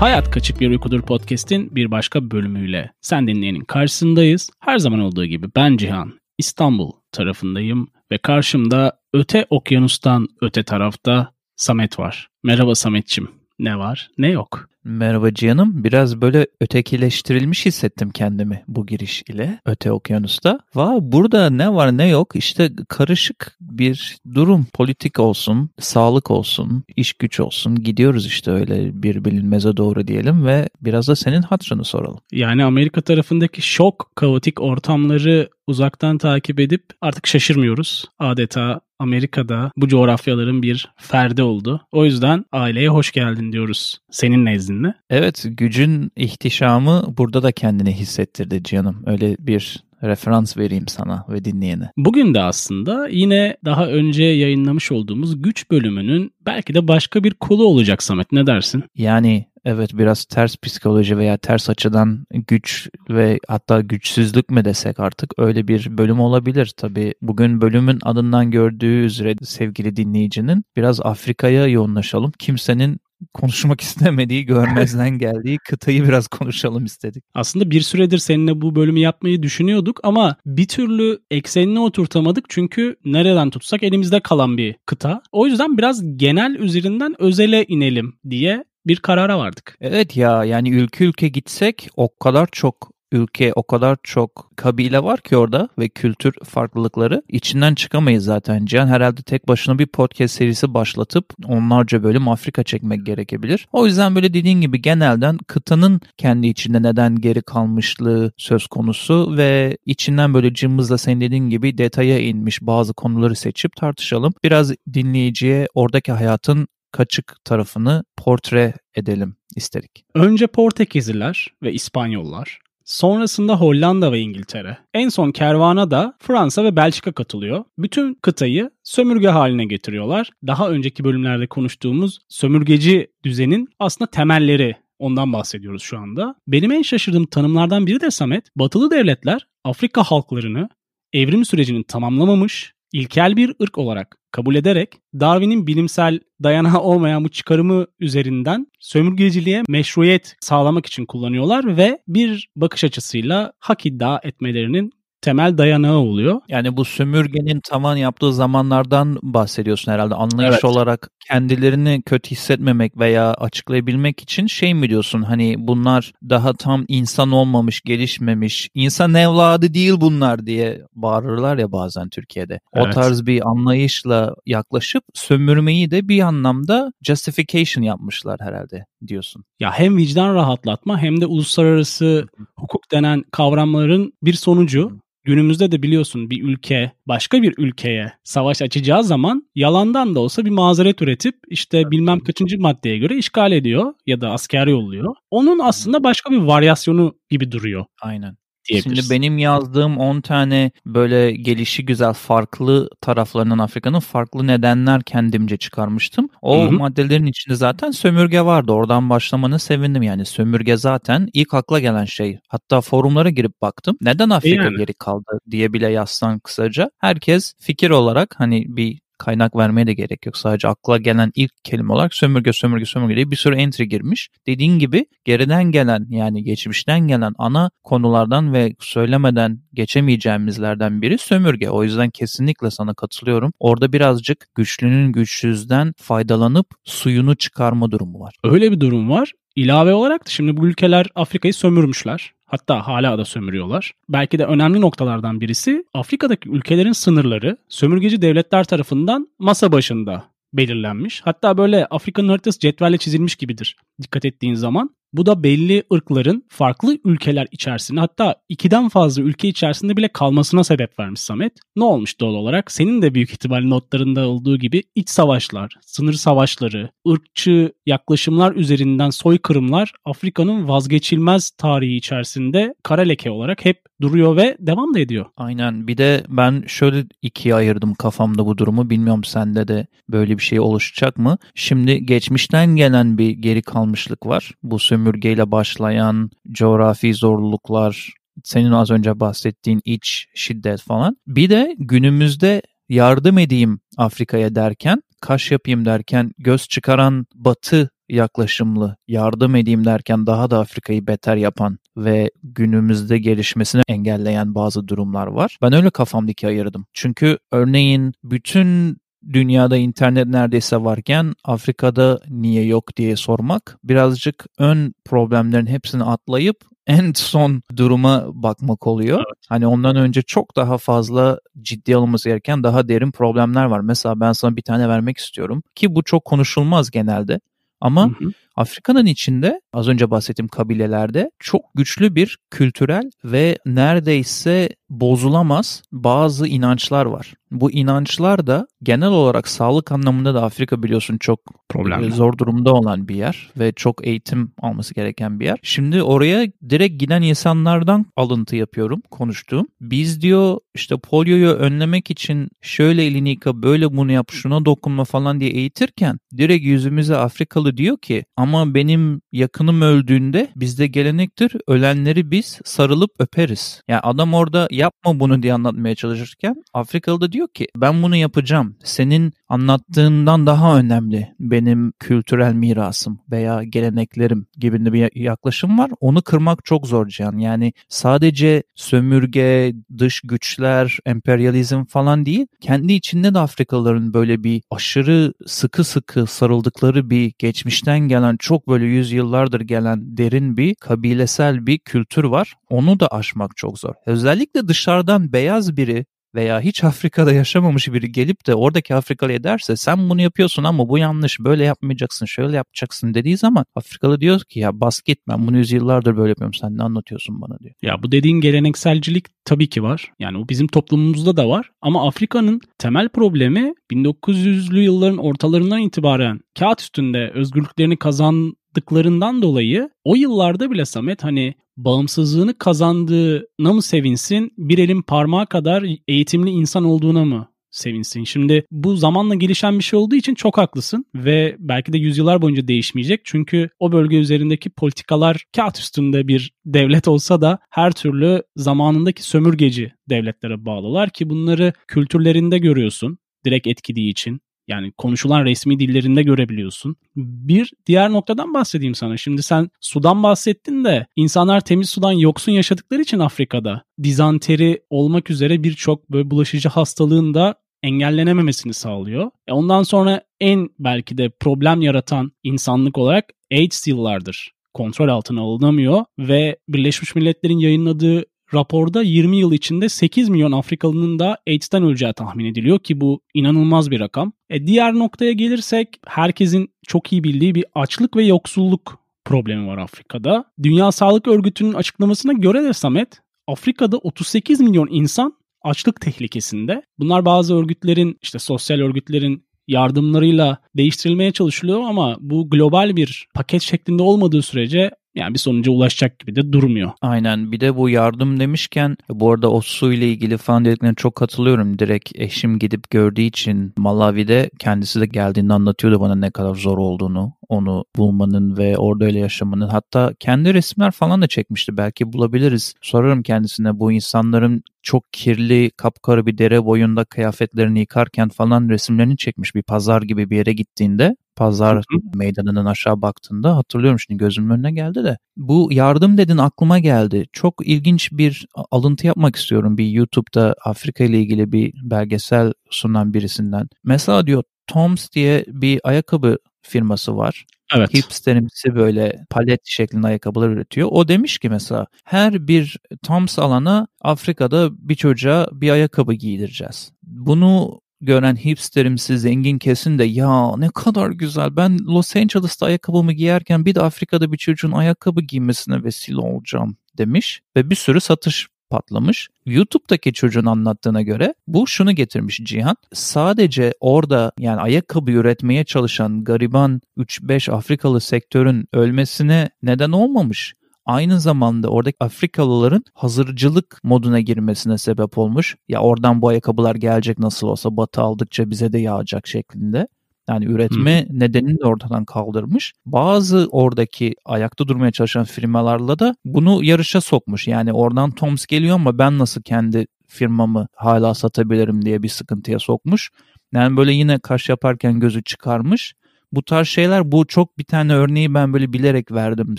Hayat Kaçık Bir Uykudur podcast'in bir başka bölümüyle sen dinleyenin karşısındayız. Her zaman olduğu gibi ben Cihan, İstanbul tarafındayım ve karşımda öte okyanustan öte tarafta Samet var. Merhaba Sametçim. Ne var ne yok. Merhaba Cihan'ım. Biraz böyle ötekileştirilmiş hissettim kendimi bu giriş ile öte okyanusta. Va burada ne var ne yok işte karışık bir durum. Politik olsun, sağlık olsun, iş güç olsun. Gidiyoruz işte öyle bir bilinmeze doğru diyelim ve biraz da senin hatırını soralım. Yani Amerika tarafındaki şok, kaotik ortamları uzaktan takip edip artık şaşırmıyoruz. Adeta Amerika'da bu coğrafyaların bir ferdi oldu. O yüzden aileye hoş geldin diyoruz senin nezdinde. Evet gücün ihtişamı burada da kendini hissettirdi canım. Öyle bir referans vereyim sana ve dinleyene. Bugün de aslında yine daha önce yayınlamış olduğumuz güç bölümünün belki de başka bir kolu olacak Samet ne dersin? Yani evet biraz ters psikoloji veya ters açıdan güç ve hatta güçsüzlük mü desek artık öyle bir bölüm olabilir. Tabi bugün bölümün adından gördüğü üzere sevgili dinleyicinin biraz Afrika'ya yoğunlaşalım. Kimsenin konuşmak istemediği, görmezden geldiği kıtayı biraz konuşalım istedik. Aslında bir süredir seninle bu bölümü yapmayı düşünüyorduk ama bir türlü eksenine oturtamadık çünkü nereden tutsak elimizde kalan bir kıta. O yüzden biraz genel üzerinden özele inelim diye bir karara vardık. Evet ya yani ülke ülke gitsek o kadar çok ülke o kadar çok kabile var ki orada ve kültür farklılıkları içinden çıkamayız zaten. Cihan herhalde tek başına bir podcast serisi başlatıp onlarca bölüm Afrika çekmek gerekebilir. O yüzden böyle dediğin gibi genelden kıtanın kendi içinde neden geri kalmışlığı söz konusu ve içinden böyle cımbızla senin dediğin gibi detaya inmiş bazı konuları seçip tartışalım. Biraz dinleyiciye oradaki hayatın kaçık tarafını portre edelim istedik. Önce Portekizliler ve İspanyollar, Sonrasında Hollanda ve İngiltere. En son kervana da Fransa ve Belçika katılıyor. Bütün kıtayı sömürge haline getiriyorlar. Daha önceki bölümlerde konuştuğumuz sömürgeci düzenin aslında temelleri Ondan bahsediyoruz şu anda. Benim en şaşırdığım tanımlardan biri de Samet, batılı devletler Afrika halklarını evrim sürecini tamamlamamış, ilkel bir ırk olarak kabul ederek Darwin'in bilimsel dayanağı olmayan bu çıkarımı üzerinden sömürgeciliğe meşruiyet sağlamak için kullanıyorlar ve bir bakış açısıyla hak iddia etmelerinin temel dayanağı oluyor. Yani bu sömürgenin tavan yaptığı zamanlardan bahsediyorsun herhalde. Anlayış evet. olarak kendilerini kötü hissetmemek veya açıklayabilmek için şey mi diyorsun? Hani bunlar daha tam insan olmamış, gelişmemiş, insan evladı değil bunlar diye bağırırlar ya bazen Türkiye'de. Evet. O tarz bir anlayışla yaklaşıp sömürmeyi de bir anlamda justification yapmışlar herhalde diyorsun. Ya hem vicdan rahatlatma hem de uluslararası hukuk denen kavramların bir sonucu günümüzde de biliyorsun bir ülke başka bir ülkeye savaş açacağı zaman yalandan da olsa bir mazeret üretip işte bilmem kaçıncı maddeye göre işgal ediyor ya da asker yolluyor. Onun aslında başka bir varyasyonu gibi duruyor. Aynen Şimdi benim yazdığım 10 tane böyle gelişi güzel farklı taraflarının Afrika'nın farklı nedenler kendimce çıkarmıştım. O Hı-hı. maddelerin içinde zaten sömürge vardı. Oradan başlamanı sevindim yani. Sömürge zaten ilk akla gelen şey. Hatta forumlara girip baktım. Neden Afrika yani. geri kaldı diye bile yazsan kısaca. Herkes fikir olarak hani bir kaynak vermeye de gerek yok. Sadece akla gelen ilk kelime olarak sömürge sömürge sömürge diye bir sürü entry girmiş. Dediğin gibi geriden gelen yani geçmişten gelen ana konulardan ve söylemeden geçemeyeceğimizlerden biri sömürge. O yüzden kesinlikle sana katılıyorum. Orada birazcık güçlünün güçsüzden faydalanıp suyunu çıkarma durumu var. Öyle bir durum var. İlave olarak da şimdi bu ülkeler Afrika'yı sömürmüşler. Hatta hala da sömürüyorlar. Belki de önemli noktalardan birisi Afrika'daki ülkelerin sınırları sömürgeci devletler tarafından masa başında belirlenmiş. Hatta böyle Afrika'nın haritası cetvelle çizilmiş gibidir dikkat ettiğin zaman. Bu da belli ırkların farklı ülkeler içerisinde hatta ikiden fazla ülke içerisinde bile kalmasına sebep vermiş Samet. Ne olmuş doğal olarak? Senin de büyük ihtimal notlarında olduğu gibi iç savaşlar, sınır savaşları, ırkçı yaklaşımlar üzerinden soykırımlar Afrika'nın vazgeçilmez tarihi içerisinde kara leke olarak hep duruyor ve devam da ediyor. Aynen. Bir de ben şöyle ikiye ayırdım kafamda bu durumu. Bilmiyorum sende de böyle bir şey oluşacak mı? Şimdi geçmişten gelen bir geri kalmışlık var. Bu sömürgeyle başlayan coğrafi zorluklar, senin az önce bahsettiğin iç şiddet falan. Bir de günümüzde yardım edeyim Afrika'ya derken, kaş yapayım derken göz çıkaran batı yaklaşımlı, yardım edeyim derken daha da Afrika'yı beter yapan ve günümüzde gelişmesini engelleyen bazı durumlar var. Ben öyle kafamdaki ayırdım. Çünkü örneğin bütün dünyada internet neredeyse varken Afrika'da niye yok diye sormak birazcık ön problemlerin hepsini atlayıp en son duruma bakmak oluyor. Evet. Hani ondan önce çok daha fazla ciddi alınması gereken daha derin problemler var. Mesela ben sana bir tane vermek istiyorum ki bu çok konuşulmaz genelde. Ama hı hı. Afrika'nın içinde az önce bahsettiğim kabilelerde çok güçlü bir kültürel ve neredeyse bozulamaz bazı inançlar var. Bu inançlar da genel olarak sağlık anlamında da Afrika biliyorsun çok Problemli. zor durumda olan bir yer ve çok eğitim alması gereken bir yer. Şimdi oraya direkt giden insanlardan alıntı yapıyorum konuştuğum. Biz diyor işte polioyu önlemek için şöyle elini yıka böyle bunu yap şuna dokunma falan diye eğitirken direkt yüzümüze Afrikalı diyor ki ama benim yakınım öldüğünde bizde gelenektir ölenleri biz sarılıp öperiz. Yani adam orada yapma bunu diye anlatmaya çalışırken Afrikalı da diyor ki ben bunu yapacağım. Senin anlattığından daha önemli benim kültürel mirasım veya geleneklerim gibi bir yaklaşım var. Onu kırmak çok zor Can. Yani sadece sömürge, dış güçler, emperyalizm falan değil. Kendi içinde de Afrikalıların böyle bir aşırı sıkı sıkı sarıldıkları bir geçmişten gelen çok böyle yüzyıllardır gelen derin bir kabilesel bir kültür var. Onu da aşmak çok zor. Özellikle dışarıdan beyaz biri veya hiç Afrika'da yaşamamış biri gelip de oradaki Afrikalı ederse sen bunu yapıyorsun ama bu yanlış böyle yapmayacaksın şöyle yapacaksın dediği zaman Afrikalı diyor ki ya bas git bunu yüzyıllardır böyle yapıyorum sen ne anlatıyorsun bana diyor. Ya bu dediğin gelenekselcilik tabii ki var. Yani o bizim toplumumuzda da var ama Afrika'nın temel problemi 1900'lü yılların ortalarından itibaren kağıt üstünde özgürlüklerini kazandıklarından dolayı o yıllarda bile Samet hani bağımsızlığını kazandığına mı sevinsin, bir elin parmağı kadar eğitimli insan olduğuna mı sevinsin. Şimdi bu zamanla gelişen bir şey olduğu için çok haklısın ve belki de yüzyıllar boyunca değişmeyecek. Çünkü o bölge üzerindeki politikalar kağıt üstünde bir devlet olsa da her türlü zamanındaki sömürgeci devletlere bağlılar ki bunları kültürlerinde görüyorsun direkt etkilediği için. Yani konuşulan resmi dillerinde görebiliyorsun. Bir diğer noktadan bahsedeyim sana. Şimdi sen sudan bahsettin de insanlar temiz sudan yoksun yaşadıkları için Afrika'da dizanteri olmak üzere birçok böyle bulaşıcı hastalığın da engellenememesini sağlıyor. E ondan sonra en belki de problem yaratan insanlık olarak AIDS yıllardır kontrol altına alınamıyor ve Birleşmiş Milletler'in yayınladığı raporda 20 yıl içinde 8 milyon Afrikalının da AIDS'ten öleceği tahmin ediliyor ki bu inanılmaz bir rakam. E diğer noktaya gelirsek herkesin çok iyi bildiği bir açlık ve yoksulluk problemi var Afrika'da. Dünya Sağlık Örgütü'nün açıklamasına göre de Samet Afrika'da 38 milyon insan açlık tehlikesinde. Bunlar bazı örgütlerin işte sosyal örgütlerin yardımlarıyla değiştirilmeye çalışılıyor ama bu global bir paket şeklinde olmadığı sürece yani bir sonuca ulaşacak gibi de durmuyor. Aynen bir de bu yardım demişken bu arada o su ile ilgili falan dediklerine çok katılıyorum. Direkt eşim gidip gördüğü için Malawi'de kendisi de geldiğinde anlatıyordu bana ne kadar zor olduğunu onu bulmanın ve orada öyle yaşamanın. Hatta kendi resimler falan da çekmişti. Belki bulabiliriz. Sorarım kendisine bu insanların çok kirli kapkara bir dere boyunda kıyafetlerini yıkarken falan resimlerini çekmiş bir pazar gibi bir yere gittiğinde pazar hı hı. meydanından aşağı baktığında hatırlıyorum şimdi gözümün önüne geldi de. Bu yardım dedin aklıma geldi. Çok ilginç bir alıntı yapmak istiyorum bir YouTube'da Afrika ile ilgili bir belgesel sunan birisinden. Mesela diyor Toms diye bir ayakkabı firması var. Evet. Hipsterimsi böyle palet şeklinde ayakkabılar üretiyor. O demiş ki mesela her bir Toms alana Afrika'da bir çocuğa bir ayakkabı giydireceğiz. Bunu gören hipsterimsi zengin kesin de ya ne kadar güzel ben Los Angeles'ta ayakkabımı giyerken bir de Afrika'da bir çocuğun ayakkabı giymesine vesile olacağım demiş ve bir sürü satış patlamış. YouTube'daki çocuğun anlattığına göre bu şunu getirmiş Cihan. Sadece orada yani ayakkabı üretmeye çalışan gariban 3-5 Afrikalı sektörün ölmesine neden olmamış aynı zamanda oradaki Afrikalıların hazırcılık moduna girmesine sebep olmuş. Ya oradan bu ayakkabılar gelecek nasıl olsa batı aldıkça bize de yağacak şeklinde. Yani üretme hmm. nedenini de ortadan kaldırmış. Bazı oradaki ayakta durmaya çalışan firmalarla da bunu yarışa sokmuş. Yani oradan Toms geliyor ama ben nasıl kendi firmamı hala satabilirim diye bir sıkıntıya sokmuş. Yani böyle yine kaş yaparken gözü çıkarmış. Bu tarz şeyler bu çok bir tane örneği ben böyle bilerek verdim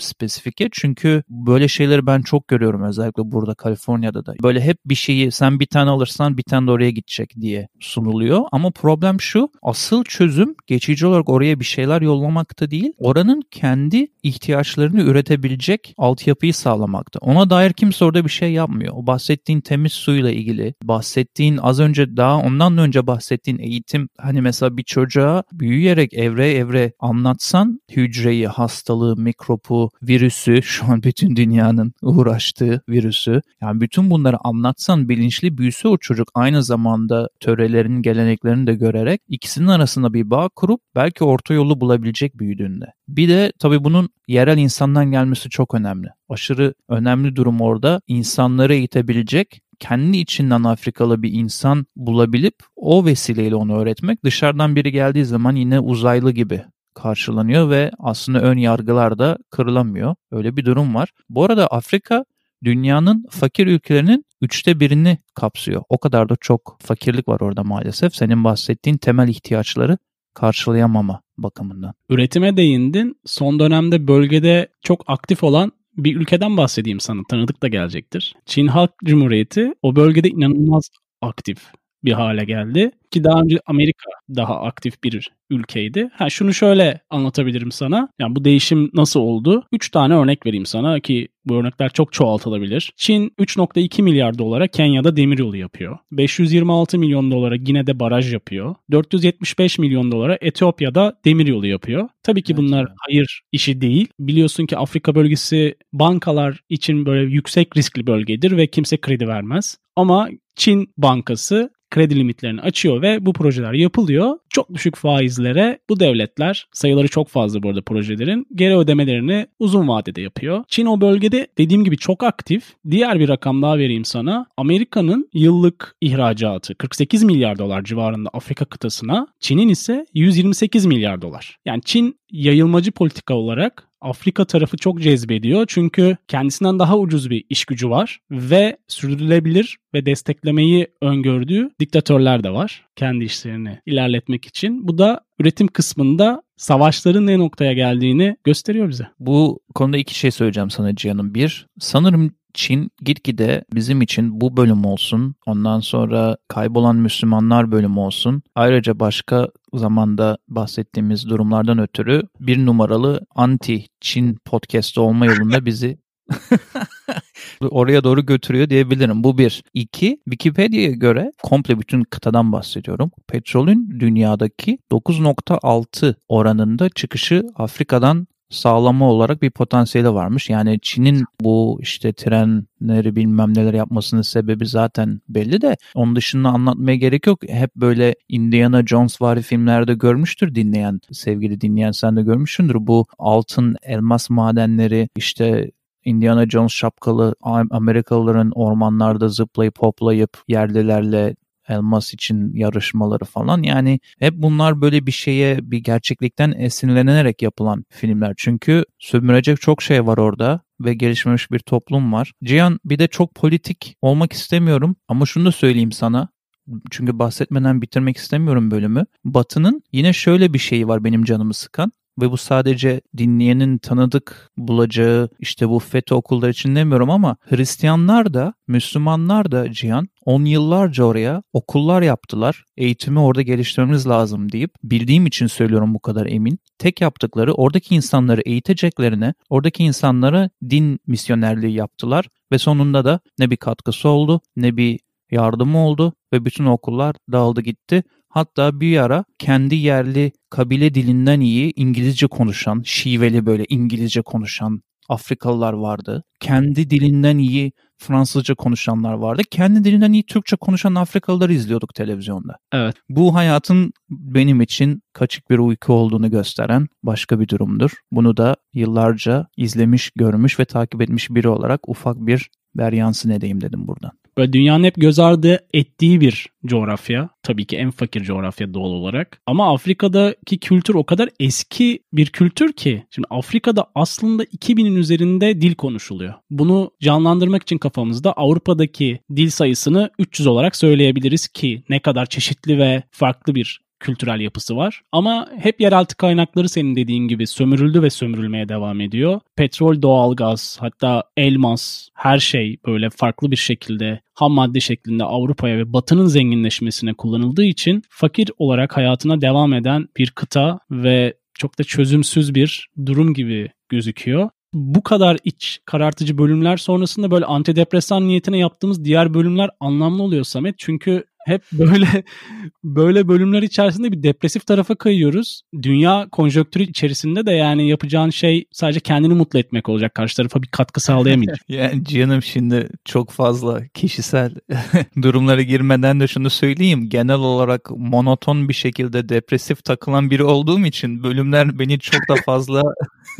spesifike. Çünkü böyle şeyleri ben çok görüyorum özellikle burada Kaliforniya'da da. Böyle hep bir şeyi sen bir tane alırsan bir tane de oraya gidecek diye sunuluyor. Ama problem şu asıl çözüm geçici olarak oraya bir şeyler yollamakta değil. Oranın kendi ihtiyaçlarını üretebilecek altyapıyı sağlamakta. Ona dair kimse orada bir şey yapmıyor. O bahsettiğin temiz suyla ilgili, bahsettiğin az önce daha ondan önce bahsettiğin eğitim hani mesela bir çocuğa büyüyerek evre evre anlatsan hücreyi, hastalığı, mikropu, virüsü şu an bütün dünyanın uğraştığı virüsü yani bütün bunları anlatsan bilinçli büyüse o çocuk aynı zamanda törelerin, geleneklerini de görerek ikisinin arasında bir bağ kurup belki orta yolu bulabilecek büyüdüğünde. Bir de tabii bunun yerel insandan gelmesi çok önemli. Aşırı önemli durum orada insanları eğitebilecek kendi içinden Afrikalı bir insan bulabilip o vesileyle onu öğretmek dışarıdan biri geldiği zaman yine uzaylı gibi karşılanıyor ve aslında ön yargılar da kırılamıyor. Öyle bir durum var. Bu arada Afrika dünyanın fakir ülkelerinin üçte birini kapsıyor. O kadar da çok fakirlik var orada maalesef. Senin bahsettiğin temel ihtiyaçları karşılayamama bakımından. Üretime değindin. Son dönemde bölgede çok aktif olan bir ülkeden bahsedeyim sana. Tanıdık da gelecektir. Çin Halk Cumhuriyeti o bölgede inanılmaz aktif bir hale geldi. Ki daha önce Amerika daha aktif bir ülkeydi. Ha şunu şöyle anlatabilirim sana. Yani bu değişim nasıl oldu? 3 tane örnek vereyim sana ki bu örnekler çok çoğaltılabilir. Çin 3.2 milyar dolara Kenya'da demiryolu yapıyor. 526 milyon dolara Gine'de baraj yapıyor. 475 milyon dolara Etiyopya'da demiryolu yapıyor. Tabii ki bunlar hayır işi değil. Biliyorsun ki Afrika bölgesi bankalar için böyle yüksek riskli bölgedir ve kimse kredi vermez. Ama Çin Bankası kredi limitlerini açıyor ve bu projeler yapılıyor. Çok düşük faizlere bu devletler sayıları çok fazla bu arada projelerin geri ödemelerini uzun vadede yapıyor. Çin o bölgede dediğim gibi çok aktif. Diğer bir rakam daha vereyim sana. Amerika'nın yıllık ihracatı 48 milyar dolar civarında Afrika kıtasına. Çin'in ise 128 milyar dolar. Yani Çin yayılmacı politika olarak Afrika tarafı çok cezbediyor. Çünkü kendisinden daha ucuz bir iş gücü var ve sürdürülebilir ve desteklemeyi öngördüğü diktatörler de var kendi işlerini ilerletmek için. Bu da üretim kısmında savaşların ne noktaya geldiğini gösteriyor bize. Bu konuda iki şey söyleyeceğim sana Cihan'ım. Bir, sanırım Çin gitgide bizim için bu bölüm olsun, ondan sonra kaybolan Müslümanlar bölümü olsun, ayrıca başka zamanda bahsettiğimiz durumlardan ötürü bir numaralı anti-Çin podcast olma yolunda bizi oraya doğru götürüyor diyebilirim. Bu bir. İki, Wikipedia'ya göre komple bütün kıtadan bahsediyorum. Petrolün dünyadaki 9.6 oranında çıkışı Afrika'dan sağlama olarak bir potansiyeli varmış. Yani Çin'in bu işte trenleri bilmem neler yapmasının sebebi zaten belli de onun dışında anlatmaya gerek yok. Hep böyle Indiana Jones vari filmlerde görmüştür dinleyen, sevgili dinleyen sen de görmüşsündür. Bu altın elmas madenleri işte Indiana Jones şapkalı Amerikalıların ormanlarda zıplayıp hoplayıp yerlilerle elmas için yarışmaları falan. Yani hep bunlar böyle bir şeye bir gerçeklikten esinlenerek yapılan filmler. Çünkü sömürecek çok şey var orada ve gelişmemiş bir toplum var. Cihan bir de çok politik olmak istemiyorum ama şunu da söyleyeyim sana. Çünkü bahsetmeden bitirmek istemiyorum bölümü. Batı'nın yine şöyle bir şeyi var benim canımı sıkan ve bu sadece dinleyenin tanıdık bulacağı işte bu FETÖ okulları için demiyorum ama Hristiyanlar da Müslümanlar da Cihan on yıllarca oraya okullar yaptılar. Eğitimi orada geliştirmemiz lazım deyip bildiğim için söylüyorum bu kadar emin. Tek yaptıkları oradaki insanları eğiteceklerine oradaki insanlara din misyonerliği yaptılar ve sonunda da ne bir katkısı oldu ne bir yardımı oldu ve bütün okullar dağıldı gitti. Hatta bir ara kendi yerli kabile dilinden iyi İngilizce konuşan, şiveli böyle İngilizce konuşan Afrikalılar vardı. Kendi dilinden iyi Fransızca konuşanlar vardı. Kendi dilinden iyi Türkçe konuşan Afrikalıları izliyorduk televizyonda. Evet. Bu hayatın benim için kaçık bir uyku olduğunu gösteren başka bir durumdur. Bunu da yıllarca izlemiş, görmüş ve takip etmiş biri olarak ufak bir veryansın edeyim dedim buradan böyle dünyanın hep göz ardı ettiği bir coğrafya. Tabii ki en fakir coğrafya doğal olarak. Ama Afrika'daki kültür o kadar eski bir kültür ki. Şimdi Afrika'da aslında 2000'in üzerinde dil konuşuluyor. Bunu canlandırmak için kafamızda Avrupa'daki dil sayısını 300 olarak söyleyebiliriz ki ne kadar çeşitli ve farklı bir kültürel yapısı var. Ama hep yeraltı kaynakları senin dediğin gibi sömürüldü ve sömürülmeye devam ediyor. Petrol, doğalgaz, hatta elmas, her şey böyle farklı bir şekilde ham madde şeklinde Avrupa'ya ve Batı'nın zenginleşmesine kullanıldığı için fakir olarak hayatına devam eden bir kıta ve çok da çözümsüz bir durum gibi gözüküyor bu kadar iç karartıcı bölümler sonrasında böyle antidepresan niyetine yaptığımız diğer bölümler anlamlı oluyor Samet. Çünkü hep böyle böyle bölümler içerisinde bir depresif tarafa kayıyoruz. Dünya konjonktürü içerisinde de yani yapacağın şey sadece kendini mutlu etmek olacak. Karşı tarafa bir katkı sağlayamayacak. yani canım şimdi çok fazla kişisel durumlara girmeden de şunu söyleyeyim. Genel olarak monoton bir şekilde depresif takılan biri olduğum için bölümler beni çok da fazla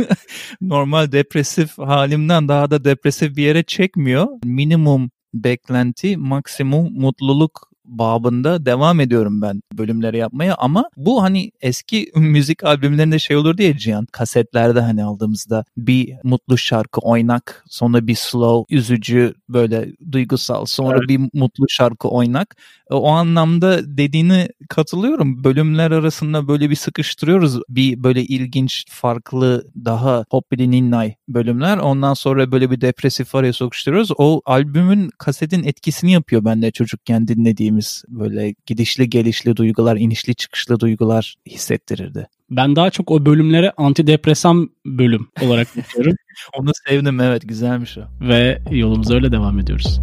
normal depresif halimden daha da depresif bir yere çekmiyor. Minimum beklenti, maksimum mutluluk babında devam ediyorum ben bölümleri yapmaya ama bu hani eski müzik albümlerinde şey olur diye Cihan kasetlerde hani aldığımızda bir mutlu şarkı oynak sonra bir slow üzücü böyle duygusal sonra evet. bir mutlu şarkı oynak o anlamda dediğini katılıyorum bölümler arasında böyle bir sıkıştırıyoruz bir böyle ilginç farklı daha hoppidi ninnay bölümler ondan sonra böyle bir depresif araya sokuşturuyoruz o albümün kasetin etkisini yapıyor bende çocukken dinlediğimiz böyle gidişli gelişli duygular, inişli çıkışlı duygular hissettirirdi. Ben daha çok o bölümlere antidepresan bölüm olarak bakıyorum. Onu sevdim evet güzelmiş o. Ve yolumuza öyle devam ediyoruz.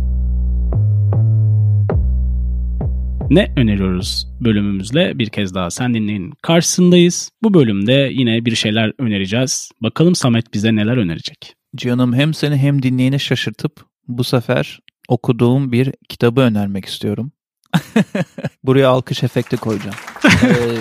Ne öneriyoruz bölümümüzle bir kez daha sen dinleyin karşısındayız. Bu bölümde yine bir şeyler önereceğiz. Bakalım Samet bize neler önerecek. Canım hem seni hem dinleyeni şaşırtıp bu sefer okuduğum bir kitabı önermek istiyorum. Buraya alkış efekti koyacağım. ee,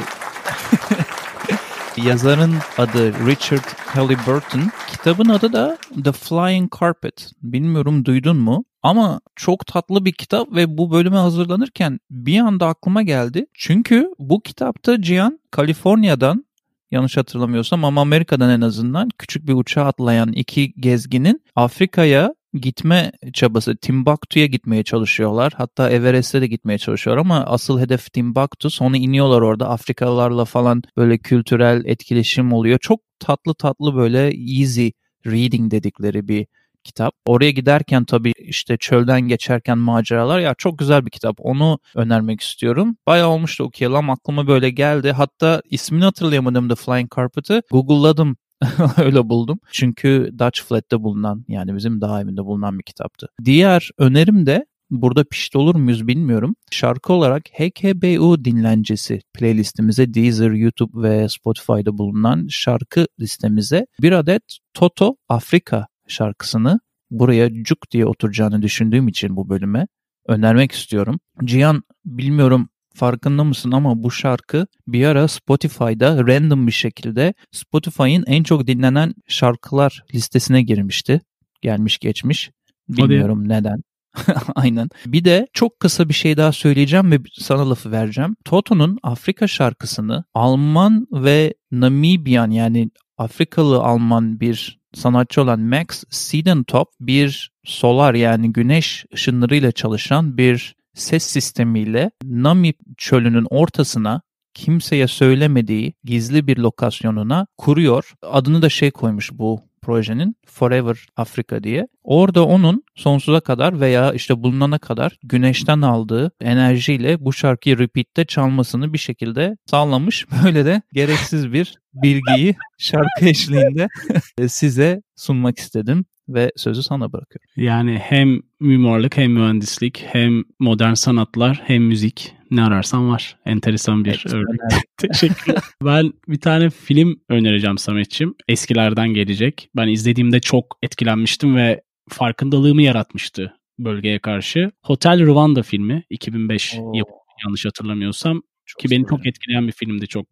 yazarın adı Richard Halliburton. Kitabın adı da The Flying Carpet. Bilmiyorum duydun mu? Ama çok tatlı bir kitap ve bu bölüme hazırlanırken bir anda aklıma geldi. Çünkü bu kitapta Cihan Kaliforniya'dan yanlış hatırlamıyorsam ama Amerika'dan en azından küçük bir uçağa atlayan iki gezginin Afrika'ya gitme çabası Timbuktu'ya gitmeye çalışıyorlar. Hatta Everest'e de gitmeye çalışıyorlar ama asıl hedef Timbuktu. Sonra iniyorlar orada Afrikalılarla falan böyle kültürel etkileşim oluyor. Çok tatlı tatlı böyle easy reading dedikleri bir kitap. Oraya giderken tabii işte çölden geçerken maceralar ya çok güzel bir kitap. Onu önermek istiyorum. Bayağı olmuştu okuyalım aklıma böyle geldi. Hatta ismini hatırlayamadım The Flying Carpet'ı. Google'ladım öyle buldum. Çünkü Dutch Flat'te bulunan yani bizim daha evinde bulunan bir kitaptı. Diğer önerim de burada pişti olur muyuz bilmiyorum. Şarkı olarak HKBU dinlencesi playlistimize Deezer, YouTube ve Spotify'da bulunan şarkı listemize bir adet Toto Afrika şarkısını buraya cuk diye oturacağını düşündüğüm için bu bölüme önermek istiyorum. Cihan bilmiyorum farkında mısın ama bu şarkı bir ara Spotify'da random bir şekilde Spotify'ın en çok dinlenen şarkılar listesine girmişti. Gelmiş geçmiş. Bilmiyorum Hadi. neden. Aynen. Bir de çok kısa bir şey daha söyleyeceğim ve sana lafı vereceğim. Toto'nun Afrika şarkısını Alman ve Namibian yani Afrikalı Alman bir sanatçı olan Max Siedentop bir solar yani güneş ışınlarıyla çalışan bir ses sistemiyle Nami çölünün ortasına kimseye söylemediği gizli bir lokasyonuna kuruyor. Adını da şey koymuş bu projenin Forever Africa diye. Orada onun sonsuza kadar veya işte bulunana kadar güneşten aldığı enerjiyle bu şarkıyı repeat'te çalmasını bir şekilde sağlamış. Böyle de gereksiz bir bilgiyi şarkı eşliğinde size sunmak istedim ve sözü sana bırakıyorum. Yani hem mimarlık hem mühendislik hem modern sanatlar hem müzik ne ararsan var. Enteresan bir evet, örnek. Teşekkürler. ben bir tane film önereceğim Samet'ciğim. Eskilerden gelecek. Ben izlediğimde çok etkilenmiştim ve farkındalığımı yaratmıştı bölgeye karşı. Hotel Rwanda filmi 2005 yapımı yanlış hatırlamıyorsam. Çok ki beni çok etkileyen bir filmdi çok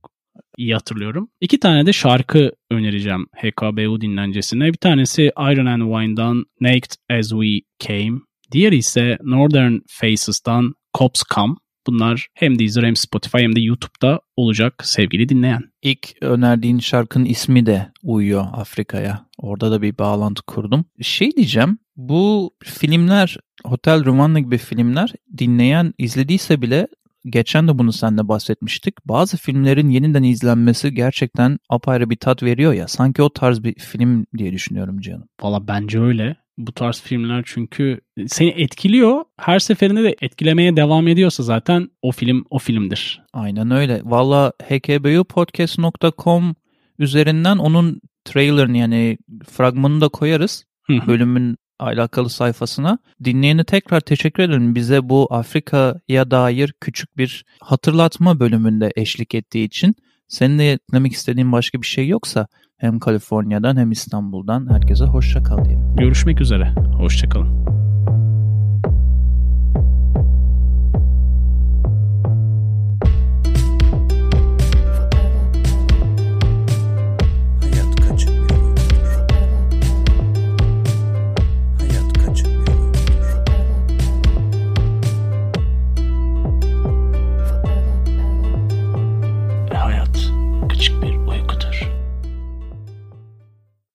iyi hatırlıyorum. İki tane de şarkı önereceğim HKBU dinlencesine. Bir tanesi Iron and Wine'dan Naked As We Came. Diğeri ise Northern Faces'dan Cops Come. Bunlar hem Deezer hem Spotify hem de YouTube'da olacak sevgili dinleyen. İlk önerdiğin şarkının ismi de uyuyor Afrika'ya. Orada da bir bağlantı kurdum. Şey diyeceğim, bu filmler, Hotel Rwanda gibi filmler dinleyen izlediyse bile geçen de bunu seninle bahsetmiştik. Bazı filmlerin yeniden izlenmesi gerçekten apayrı bir tat veriyor ya. Sanki o tarz bir film diye düşünüyorum canım. Valla bence öyle. Bu tarz filmler çünkü seni etkiliyor. Her seferinde de etkilemeye devam ediyorsa zaten o film o filmdir. Aynen öyle. Valla hkbupodcast.com üzerinden onun trailerını yani fragmanını da koyarız. Bölümün alakalı sayfasına. Dinleyene tekrar teşekkür ederim. Bize bu Afrika'ya dair küçük bir hatırlatma bölümünde eşlik ettiği için. Senin de eklemek istediğin başka bir şey yoksa hem Kaliforniya'dan hem İstanbul'dan herkese hoşça kal diyelim. Görüşmek üzere. Hoşça kalın.